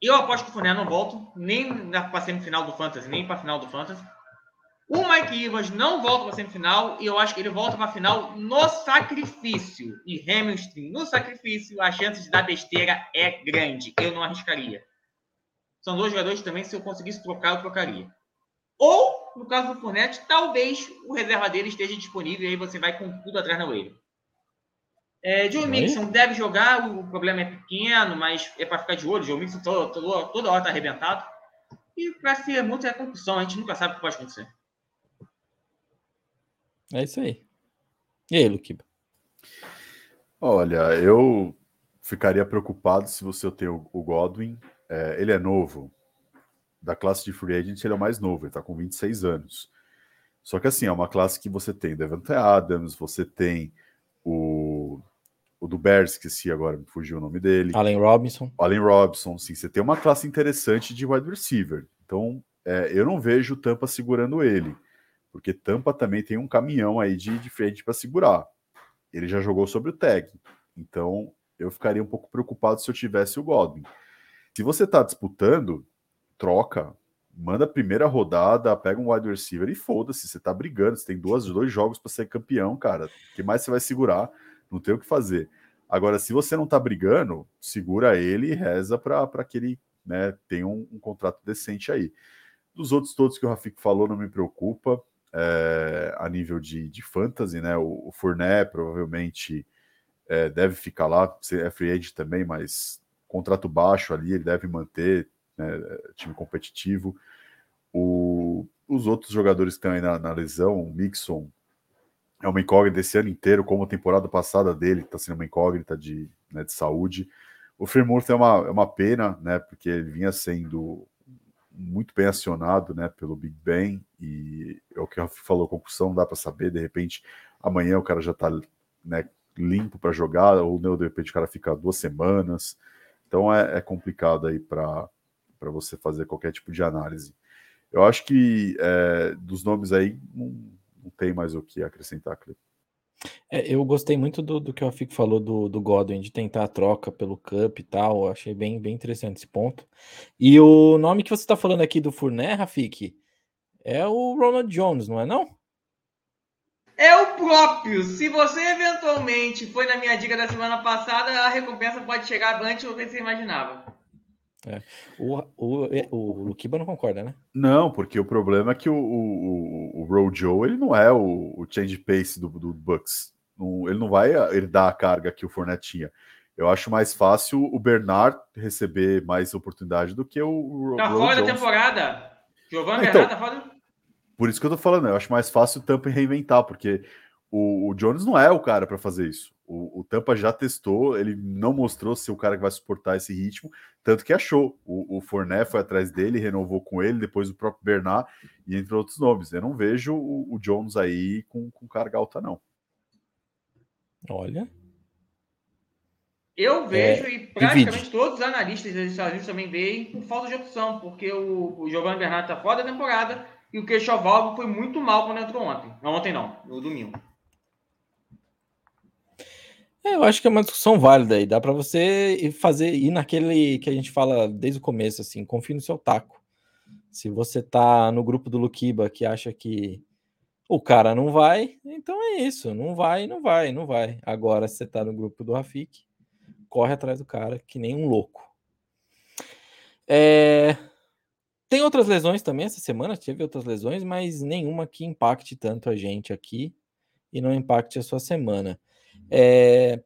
Eu aposto que o Fournette não volta, nem para semifinal do Fantasy, nem para final do Fantasy. O Mike Evans não volta para semifinal e eu acho que ele volta para final no sacrifício. E Hamilton no sacrifício, a chance de dar besteira é grande. Eu não arriscaria. São dois jogadores também, se eu conseguisse trocar, eu trocaria. Ou, no caso do Fournette, talvez o reserva dele esteja disponível e aí você vai com tudo atrás na wave. É, Joe Mixon deve jogar, o problema é pequeno, mas é para ficar de olho. Joe Mixon toda, toda, toda hora está arrebentado. E para ser muito é concussão, a gente nunca sabe o que pode acontecer. É isso aí. E aí, Luquiba? Olha, eu ficaria preocupado se você tem o, Godwin. É, ele é novo. Da classe de free agent, ele é o mais novo, ele está com 26 anos. Só que assim, é uma classe que você tem Devante Adams, você tem o, o do Bears, esqueci agora, me fugiu o nome dele. Allen Robinson. Allen Robinson, sim. Você tem uma classe interessante de wide receiver. Então, é, eu não vejo o Tampa segurando ele porque Tampa também tem um caminhão aí de, de frente para segurar. Ele já jogou sobre o tag, então eu ficaria um pouco preocupado se eu tivesse o Godwin. Se você está disputando, troca, manda a primeira rodada, pega um wide receiver e foda-se, você está brigando, você tem duas, dois jogos para ser campeão, cara. O que mais você vai segurar? Não tem o que fazer. Agora, se você não está brigando, segura ele e reza para que ele né, tenha um, um, contrato decente aí. Dos outros todos que o Rafik falou, não me preocupa é, a nível de, de fantasy, né? O, o provavelmente é, deve ficar lá, é free agent também, mas contrato baixo ali, ele deve manter né, time competitivo. O, os outros jogadores que estão aí na, na lesão, o Mixon é uma incógnita esse ano inteiro, como a temporada passada dele está sendo uma incógnita de, né, de saúde. O Fremont é uma, é uma pena, né? Porque ele vinha sendo muito bem acionado né, pelo Big Ben, e é o que a falou, concussão não dá para saber, de repente amanhã o cara já está né, limpo para jogar, ou né, de repente o cara fica duas semanas, então é, é complicado aí para você fazer qualquer tipo de análise. Eu acho que é, dos nomes aí não, não tem mais o que acrescentar, Cleiton. É, eu gostei muito do, do que o Afico falou do, do Godwin, de tentar a troca pelo Cup e tal. Achei bem, bem interessante esse ponto. E o nome que você está falando aqui do Furné, Rafik, é o Ronald Jones, não é não? É o próprio. Se você eventualmente foi na minha dica da semana passada, a recompensa pode chegar antes do que você imaginava. É. O, o, o Lukiba não concorda, né? Não, porque o problema é que o, o, o Rojo ele não é o, o change pace do, do Bucks. Não, ele não vai herdar a carga que o Fournette tinha. Eu acho mais fácil o Bernard receber mais oportunidade do que o. Tá fora da temporada. Giovanni então, Bernard tá fora. Por isso que eu tô falando, eu acho mais fácil o Tampa reinventar, porque o, o Jones não é o cara para fazer isso. O, o, Tampa já testou, ele não mostrou ser o cara que vai suportar esse ritmo, tanto que achou. O, o Forné foi atrás dele, renovou com ele, depois o próprio Bernard, e entre outros nomes. Eu não vejo o, o Jones aí com, com carga alta, não. Olha. Eu vejo, é, e praticamente divide. todos os analistas dos Estados Unidos também veem por falta de opção, porque o, o Giovanni Bernardo está fora da temporada e o Queixovalvo foi muito mal quando entrou ontem. Não, ontem não, no domingo. É, eu acho que é uma discussão válida aí. Dá para você fazer ir naquele que a gente fala desde o começo, assim, confie no seu taco. Se você tá no grupo do Lukiba que acha que o cara não vai, então é isso, não vai, não vai, não vai. Agora, se você tá no grupo do Rafik, corre atrás do cara que nem um louco. É... Tem outras lesões também essa semana, teve outras lesões, mas nenhuma que impacte tanto a gente aqui e não impacte a sua semana. É,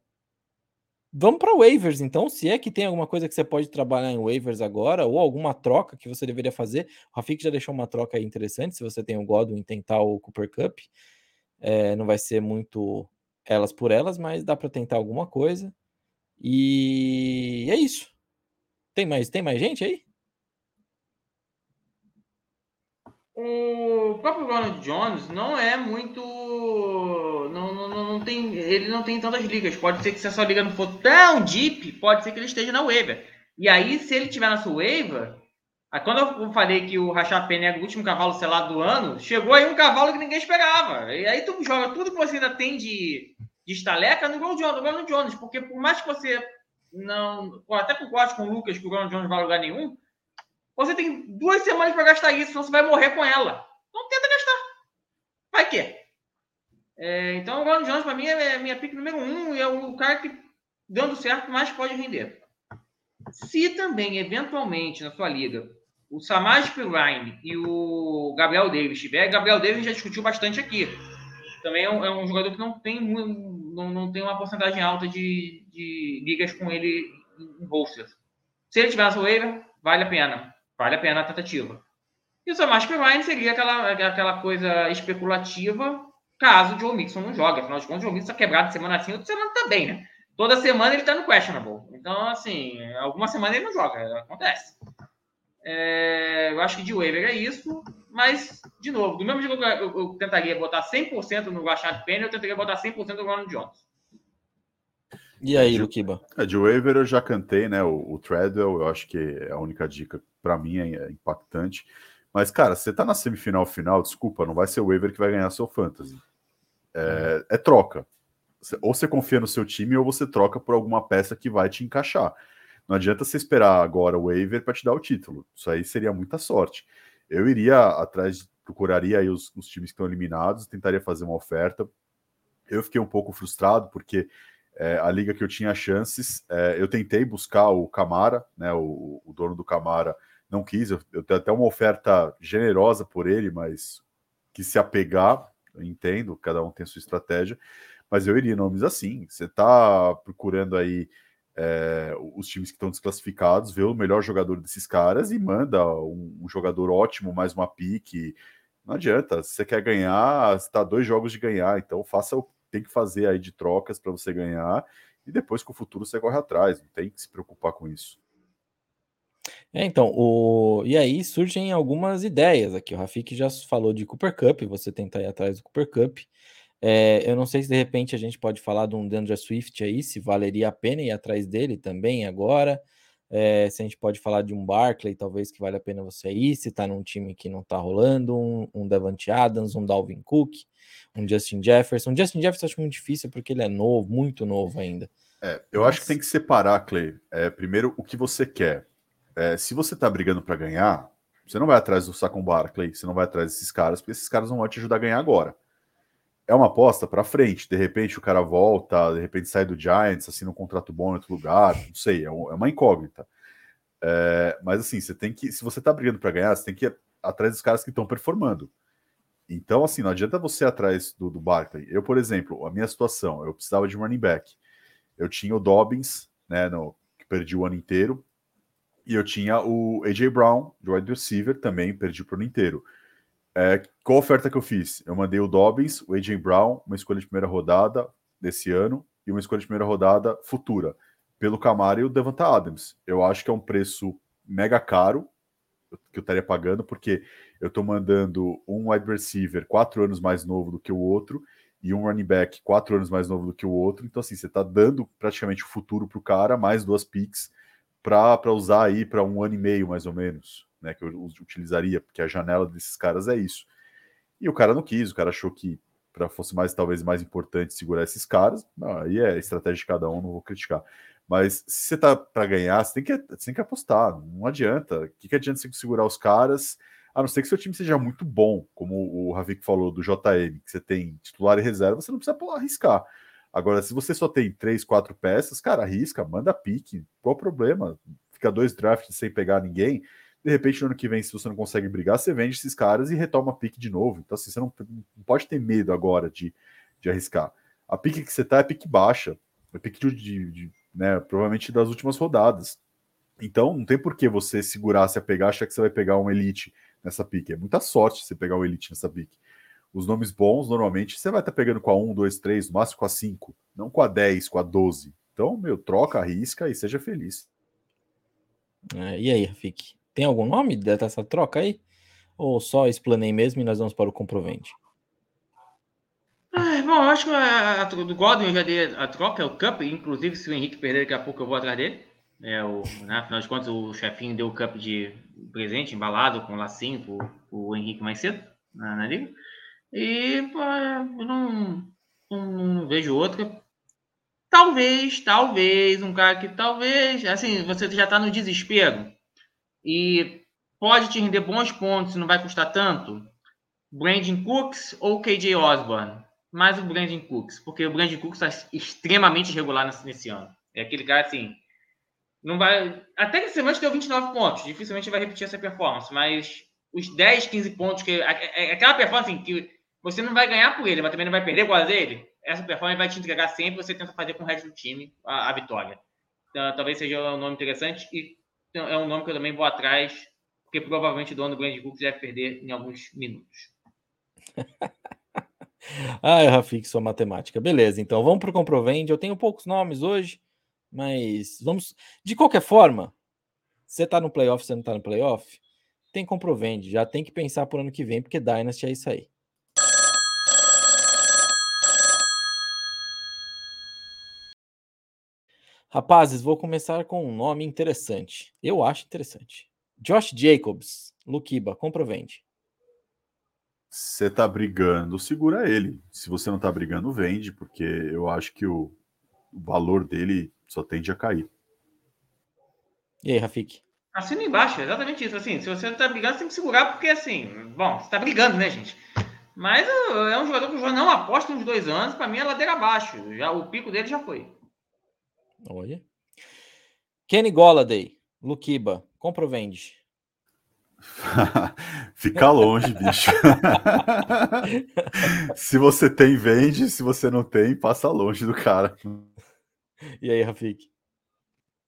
Vamos para waivers, então. Se é que tem alguma coisa que você pode trabalhar em waivers agora, ou alguma troca que você deveria fazer. O Rafik já deixou uma troca interessante. Se você tem o Godwin, tentar o Cooper Cup. É, não vai ser muito elas por elas, mas dá para tentar alguma coisa. E é isso. Tem mais, tem mais gente aí? O próprio Ronald Jones não é muito. Não, não, não, tem, ele não tem tantas ligas. Pode ser que se essa liga não for tão deep, pode ser que ele esteja na waiver. E aí, se ele tiver na sua waiver, quando eu falei que o Rachar Penny é o último cavalo selado do ano, chegou aí um cavalo que ninguém esperava. E aí tu joga tudo que você ainda tem de, de estaleca no Ronald Jones, porque por mais que você não. Até gosto com o Lucas que o Ronald Jones não vai lugar nenhum você tem duas semanas para gastar isso, senão você vai morrer com ela. Então tenta gastar. Vai que. É, então o Ron Jones, para mim, é minha pick número um e é o cara que, dando certo, mais pode render. Se também, eventualmente, na sua liga, o Samaj Pirine e o Gabriel Davis tiver, Gabriel Davis já discutiu bastante aqui. Também é um, é um jogador que não tem, não, não tem uma porcentagem alta de, de ligas com ele em bolsas. Se ele tiver na sua waiver, vale a pena. Vale a pena a tentativa. E o Samash Ryan seria aquela, aquela coisa especulativa caso o Joe Mixon não jogue. Afinal de contas, o Joe Mixon está quebrado semana assim, outra semana também, né? Toda semana ele está no questionable. Então, assim, alguma semana ele não joga. Acontece. É, eu acho que de waiver é isso. Mas, de novo, do mesmo jeito que eu, eu, eu tentaria botar 100% no Rashad Penny, eu tentaria botar 100% no Ronald Jones. E aí, Luquiba? É, de waiver eu já cantei, né? O, o Treadwell, eu acho que é a única dica para mim é, é impactante. Mas, cara, você tá na semifinal final, desculpa, não vai ser o waiver que vai ganhar seu fantasy. É, é troca. Ou você confia no seu time ou você troca por alguma peça que vai te encaixar. Não adianta você esperar agora o waiver para te dar o título. Isso aí seria muita sorte. Eu iria atrás, procuraria aí os, os times que estão eliminados, tentaria fazer uma oferta. Eu fiquei um pouco frustrado porque é, a liga que eu tinha chances. É, eu tentei buscar o Camara, né, o, o dono do Camara não quis. Eu, eu, tenho até uma oferta generosa por ele, mas que se apegar, entendo, cada um tem sua estratégia. Mas eu iria nomes assim. Você está procurando aí é, os times que estão desclassificados, vê o melhor jogador desses caras e manda um, um jogador ótimo, mais uma pique. Não adianta, se você quer ganhar, está dois jogos de ganhar, então faça o tem que fazer aí de trocas para você ganhar e depois com o futuro você corre atrás, não tem que se preocupar com isso. É, então, o... e aí surgem algumas ideias aqui. O Rafik já falou de Cooper Cup, você tentar ir atrás do Cooper Cup. É, eu não sei se de repente a gente pode falar de um Dandre Swift aí, se valeria a pena ir atrás dele também agora. É, se a gente pode falar de um Barkley, talvez que vale a pena você ir, se tá num time que não tá rolando, um, um Devante Adams, um Dalvin Cook, um Justin Jefferson. Justin Jefferson eu acho muito difícil porque ele é novo, muito novo ainda. É, eu Mas... acho que tem que separar, Clay. É, primeiro, o que você quer. É, se você tá brigando para ganhar, você não vai atrás do Saquon Barkley, você não vai atrás desses caras, porque esses caras não vão te ajudar a ganhar agora. É uma aposta para frente. De repente o cara volta, de repente sai do Giants, assina um contrato bom em outro lugar, não sei, é, é uma incógnita. É, mas assim, você tem que, se você tá brigando para ganhar, você tem que ir atrás dos caras que estão performando. Então, assim, não adianta você ir atrás do, do Barkley. Eu, por exemplo, a minha situação, eu precisava de running back. Eu tinha o Dobbins, né, no, que perdi o ano inteiro, e eu tinha o AJ Brown, de wide receiver, também perdi o ano inteiro. É, qual oferta que eu fiz? Eu mandei o Dobbins, o AJ Brown, uma escolha de primeira rodada desse ano e uma escolha de primeira rodada futura, pelo Camaro e o Devonta Adams. Eu acho que é um preço mega caro que eu estaria pagando, porque eu estou mandando um wide receiver quatro anos mais novo do que o outro e um running back quatro anos mais novo do que o outro. Então, assim, você está dando praticamente o futuro para o cara, mais duas picks para usar aí para um ano e meio, mais ou menos, né? Que eu utilizaria, porque a janela desses caras é isso. E o cara não quis, o cara achou que para fosse mais talvez mais importante segurar esses caras. Não, aí é estratégia de cada um, não vou criticar. Mas se você tá para ganhar, você tem, que, você tem que apostar. Não adianta. O que, que adianta você segurar os caras? A não ser que seu time seja muito bom, como o Ravik falou do JM, que você tem titular e reserva, você não precisa arriscar. Agora, se você só tem três, quatro peças, cara, arrisca, manda pique. Qual o problema? Fica dois drafts sem pegar ninguém. De repente, no ano que vem, se você não consegue brigar, você vende esses caras e retoma a pique de novo. Então, assim, você não, não pode ter medo agora de, de arriscar. A pique que você tá é pique baixa. É pique de, de, de né? Provavelmente das últimas rodadas. Então, não tem por que você segurar, se apegar, achar que você vai pegar um Elite nessa pique. É muita sorte você pegar o um Elite nessa pique. Os nomes bons, normalmente, você vai estar tá pegando com a 1, 2, 3, no máximo com a 5, não com a 10, com a 12. Então, meu, troca, arrisca e seja feliz. É, e aí, Rafik? Tem algum nome dessa troca aí? Ou só explanei mesmo e nós vamos para o comprovente? Ah, bom, acho que a, a, do Godwin já dei a troca, é o Cup. Inclusive, se o Henrique perder daqui a pouco, eu vou atrás dele. É, o, né, afinal de contas, o chefinho deu o Cup de presente, embalado, com lacinho, pro, o Henrique mais cedo, na, na liga. E pô, eu não, não, não vejo outra. Talvez, talvez, um cara que talvez, assim, você já está no desespero e pode te render bons pontos e não vai custar tanto. Brandon Cooks ou KJ Osborne? Mais o Brandon Cooks, porque o Brandon Cooks está extremamente irregular nesse, ano. É aquele cara assim, não vai. Até que semana deu 29 pontos, dificilmente vai repetir essa performance, mas os 10, 15 pontos que. É, é aquela performance assim, que você não vai ganhar por ele, mas também não vai perder quase ele. Essa performance vai te entregar sempre, você tenta fazer com o resto do time a, a vitória. Então, talvez seja um nome interessante e é um nome que eu também vou atrás, porque provavelmente o dono do Grande Cooks deve perder em alguns minutos. ah, eu sua matemática. Beleza, então vamos para o comprovende. Eu tenho poucos nomes hoje, mas vamos. De qualquer forma, você está no playoff, você não está no playoff, tem comprovende. Já tem que pensar por ano que vem, porque Dynasty é isso aí. Rapazes, vou começar com um nome interessante. Eu acho interessante. Josh Jacobs, Lukiba, comprovende. Você tá brigando, segura ele. Se você não tá brigando, vende, porque eu acho que o, o valor dele só tende a cair. E aí, Rafik? Assina embaixo, exatamente isso. Assim, se você não tá brigando, você tem que segurar, porque assim, bom, você tá brigando, né, gente? Mas é um jogador que o João não aposta uns dois anos, para mim é ladeira abaixo. Já, o pico dele já foi. Olha. Kenny Golladay, Lukiba, compra ou vende? Fica longe, bicho. se você tem, vende. Se você não tem, passa longe do cara. E aí, Rafik?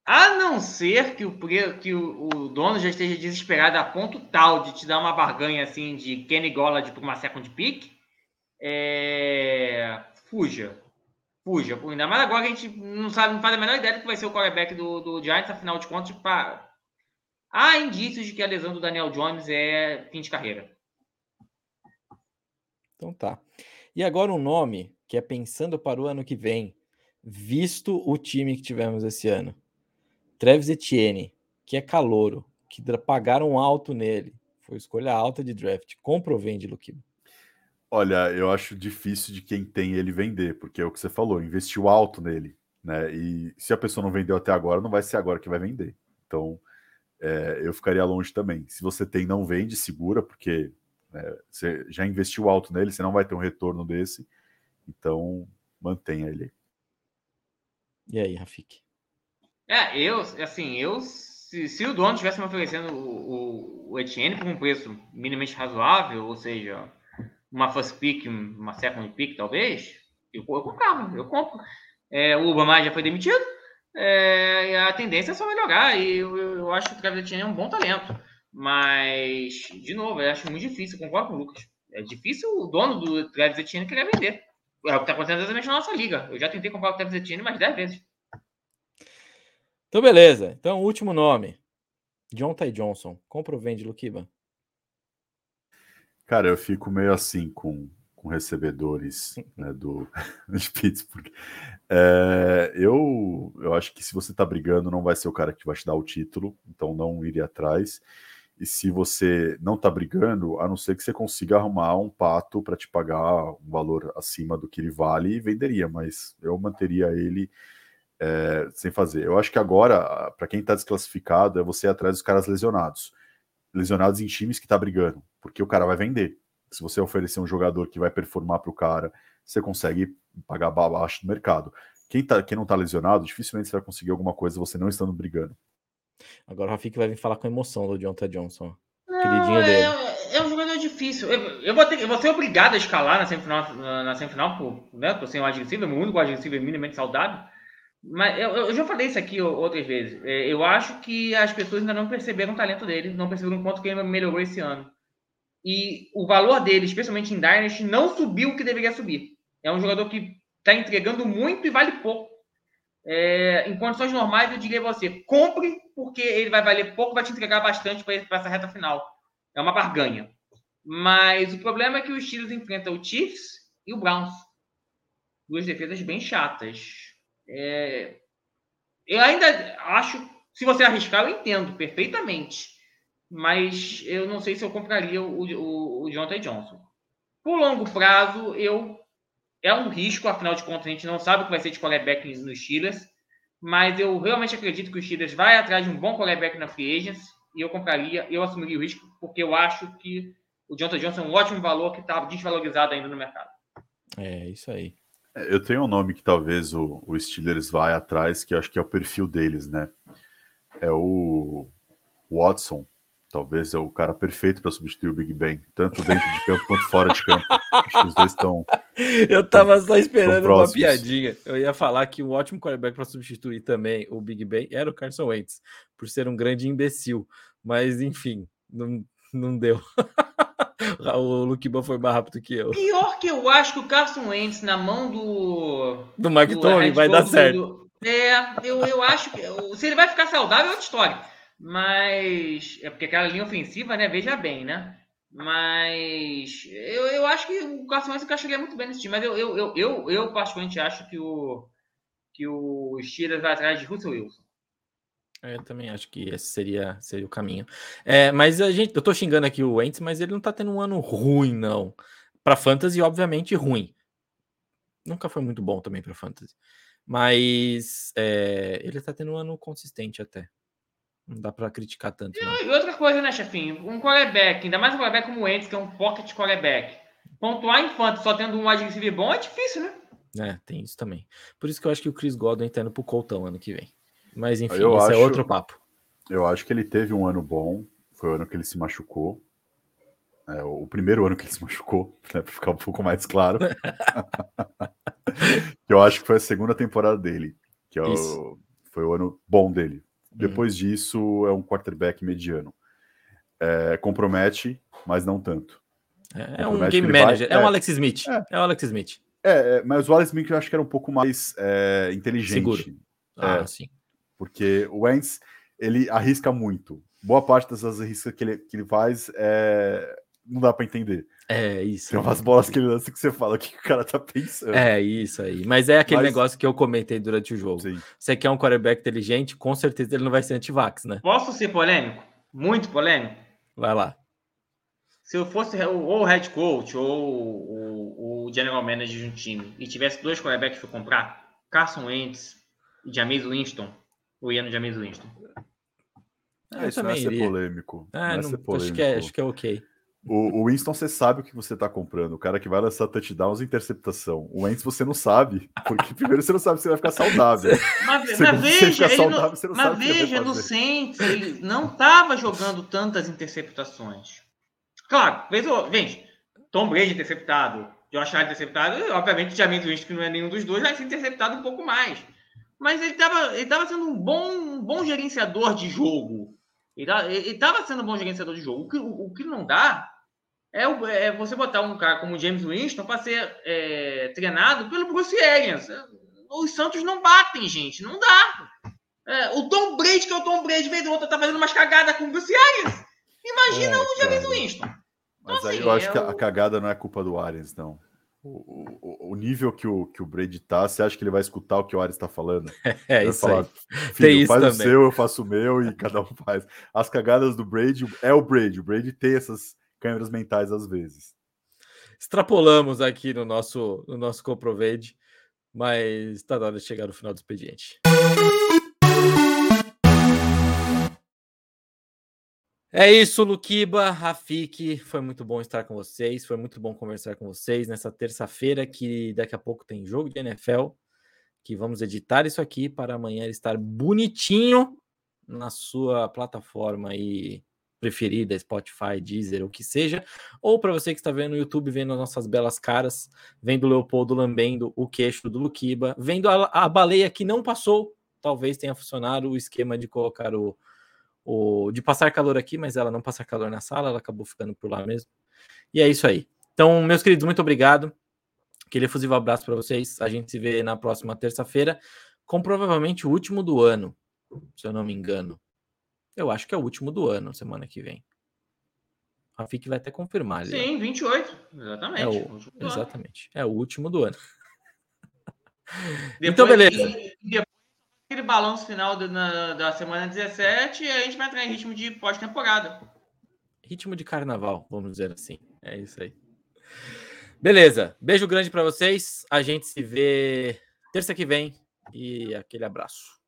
A não ser que o, que o, o, dono já esteja desesperado a ponto tal de te dar uma barganha assim de Kenny Golladay por uma second pick, é... fuja fuja. Ainda mais agora que a gente não sabe, não faz a menor ideia do que vai ser o quarterback do, do Giants, afinal de contas, pra... há indícios de que a lesão do Daniel Jones é fim de carreira. Então tá. E agora um nome que é pensando para o ano que vem, visto o time que tivemos esse ano. Travis Etienne, que é calouro, que pagaram alto nele. Foi escolha alta de draft. Compra ou vende, Luquiba? Olha, eu acho difícil de quem tem ele vender, porque é o que você falou, investiu alto nele, né? E se a pessoa não vendeu até agora, não vai ser agora que vai vender. Então, é, eu ficaria longe também. Se você tem, não vende, segura, porque né, você já investiu alto nele, você não vai ter um retorno desse. Então, mantenha ele. E aí, Rafik? É, eu, assim, eu, se, se o dono tivesse me oferecendo o, o, o Etienne por um preço minimamente razoável, ou seja, uma first pick, uma second pick, talvez, eu, eu comprava, eu compro. É, o Obama já foi demitido, é, a tendência é só melhorar, e eu, eu acho que o Travis é um bom talento. Mas, de novo, eu acho muito difícil, concordo com o Lucas. É difícil o dono do Travis Etienne querer vender. É o que está acontecendo exatamente na nossa liga. Eu já tentei comprar o Travis Etienne mais 10 vezes. Então, beleza. Então, último nome. John Ty Johnson. Compra ou vende, Luquiba? Cara, eu fico meio assim com, com recebedores né, do, Pittsburgh. É, eu, eu acho que se você tá brigando, não vai ser o cara que vai te dar o título, então não iria atrás. E se você não tá brigando, a não ser que você consiga arrumar um pato para te pagar um valor acima do que ele vale, venderia, mas eu manteria ele é, sem fazer. Eu acho que agora, para quem está desclassificado, é você ir atrás dos caras lesionados lesionados em times que tá brigando, porque o cara vai vender. Se você oferecer um jogador que vai performar para o cara, você consegue pagar abaixo do mercado. Quem, tá, quem não tá lesionado, dificilmente você vai conseguir alguma coisa você não estando brigando. Agora o Rafik vai vir falar com emoção do Jonathan Johnson. Não, queridinho é, dele. É, é um jogador difícil. Eu, eu, vou ter, eu vou ser obrigado a escalar na semifinal, na, na semifinal por, né, por ser um adversário, o único adversário minimamente saudável. Mas eu, eu, já falei isso aqui outras vezes. É, eu acho que as pessoas ainda não perceberam o talento dele, não perceberam o quanto que ele melhorou esse ano. E o valor dele, especialmente em Dynasty, não subiu o que deveria subir. É um jogador que está entregando muito e vale pouco. É, em condições normais, eu diria a você: compre, porque ele vai valer pouco, vai te entregar bastante para essa reta final. É uma barganha. Mas o problema é que o Steelers enfrenta o Chiefs e o Browns. Duas defesas bem chatas. É, eu ainda acho, se você arriscar, eu entendo perfeitamente. Mas eu não sei se eu compraria o, o, o Jonathan Johnson. Por longo prazo, eu é um risco, afinal de contas, a gente não sabe o que vai ser de quarterback nos Steelers. Mas eu realmente acredito que o Steelers vai atrás de um bom quarterback na free agents. E eu compraria, eu assumiria o risco, porque eu acho que o Jonathan Johnson é um ótimo valor que está desvalorizado ainda no mercado. É, isso aí. É, eu tenho um nome que talvez o, o Steelers vai atrás, que eu acho que é o perfil deles, né? É o Watson. Talvez é o cara perfeito para substituir o Big Ben, tanto dentro de campo quanto fora de campo. Acho que os dois estão. Eu tava só esperando uma piadinha. Eu ia falar que um ótimo quarterback para substituir também o Big Ben era o Carson Wentz, por ser um grande imbecil. Mas, enfim, não, não deu. o Luke Ban foi mais rápido que eu. Pior que eu acho que o Carson Wentz na mão do. Do Mike Tony vai dar certo. Do, é, eu, eu acho que. Se ele vai ficar saudável é outra história. Mas. É porque aquela linha ofensiva, né? Veja bem, né? Mas. Eu, eu acho que o Carson Wentz encaixaria muito bem nesse time. Mas eu, eu, eu, eu, eu particularmente acho que o. Que o Steelers vai atrás de Russell Wilson. É, eu também acho que esse seria, seria o caminho. É, mas a gente, eu tô xingando aqui o Wentz, mas ele não tá tendo um ano ruim, não. Para fantasy, obviamente, ruim. Nunca foi muito bom também para fantasy. Mas é, ele tá tendo um ano consistente até. Não dá para criticar tanto. E, e, outra coisa, né, chefinho? Um quarterback, ainda mais um quarterback como o Wentz, que é um pocket quarterback. Pontuar em fantasy só tendo um wide receiver bom é difícil, né? É, tem isso também. Por isso que eu acho que o Chris Godwin tá indo pro Coltão ano que vem. Mas enfim, eu isso é acho, é outro papo. Eu acho que ele teve um ano bom. Foi o ano que ele se machucou. É, o primeiro ano que ele se machucou, né, para ficar um pouco mais claro. eu acho que foi a segunda temporada dele, que é o, foi o ano bom dele. Uhum. Depois uhum. disso, é um quarterback mediano. É, compromete, mas não tanto. É, é um game manager, vai, é, um Alex Smith. É, é o Alex Smith. É, mas o Alex Smith eu acho que era um pouco mais inteligente. Seguro. Ah, sim. Porque o Wentz, ele arrisca muito. Boa parte dessas arriscas que ele, que ele faz é... não dá para entender. É isso. Tem umas bolas que ele lança que você fala o que o cara tá pensando. É isso aí. Mas é aquele Mas... negócio que eu comentei durante o jogo. Sim. Você quer um quarterback inteligente, com certeza ele não vai ser anti-vax, né? Posso ser polêmico? Muito polêmico? Vai lá. Se eu fosse ou o head coach ou o, o general manager de um time e tivesse dois quarterbacks para comprar, Carson Wentz e James Winston, o Ian James Winston. É, isso não é ser polêmico. Ah, não, não, ser polêmico. Acho, que é, acho que é ok. O, o Winston, você sabe o que você está comprando. O cara que vai lançar touchdowns e interceptação. O Wentz você não sabe, porque primeiro você não sabe se vai ficar saudável. Mas, mas veja, saudável, não, mas veja no Saints, ele não estava jogando tantas interceptações. Claro, veja, Tom Brady interceptado, Josh Allen interceptado, obviamente James Winston, que não é nenhum dos dois, vai ser interceptado um pouco mais mas ele estava ele tava sendo um bom, um bom gerenciador de jogo. Ele estava sendo um bom gerenciador de jogo. O que, o, o que não dá é, é, você botar um cara como o James Winston para ser é, treinado pelo Bruce Arians. Os Santos não batem, gente. Não dá. É, o Tom Brady, que é o Tom Brady, vez ou outra, tá fazendo umas cagadas com o Bruce Arians. Imagina é, o James Winston. Mas então, aí assim, eu acho que a, a cagada não é culpa do Arians, não o, o, nível que o, que o Brady tá, você acha que ele vai escutar o que o Ares está falando? É, isso falar, aí. Filho, faz também. o seu, eu faço o meu e cada um faz. As cagadas do Brady é o Brady. O Brady tem essas câmeras mentais às vezes. Extrapolamos aqui no nosso, no nosso Comprovade, mas está na hora de chegar no final do expediente. É isso, Luquiba, Rafik. Foi muito bom estar com vocês. Foi muito bom conversar com vocês nessa terça-feira, que daqui a pouco tem jogo de NFL. Que vamos editar isso aqui para amanhã estar bonitinho na sua plataforma aí preferida, Spotify, Deezer, o que seja, ou para você que está vendo no YouTube, vendo as nossas belas caras, vendo o Leopoldo lambendo o queixo do Luquiba, vendo a, a baleia que não passou, talvez tenha funcionado o esquema de colocar o, o de passar calor aqui, mas ela não passa calor na sala, ela acabou ficando por lá mesmo. E é isso aí. Então, meus queridos, muito obrigado. Aquele efusivo abraço para vocês. A gente se vê na próxima terça-feira, com provavelmente o último do ano, se eu não me engano. Eu acho que é o último do ano, semana que vem. A FIC vai até confirmar ali. Sim, 28. Exatamente. É o, exatamente. É o último do ano. Depois, então, beleza. E, depois aquele balanço final do, na, da semana 17 e a gente vai entrar em ritmo de pós-temporada. Ritmo de carnaval, vamos dizer assim. É isso aí. Beleza. Beijo grande para vocês. A gente se vê terça que vem e aquele abraço.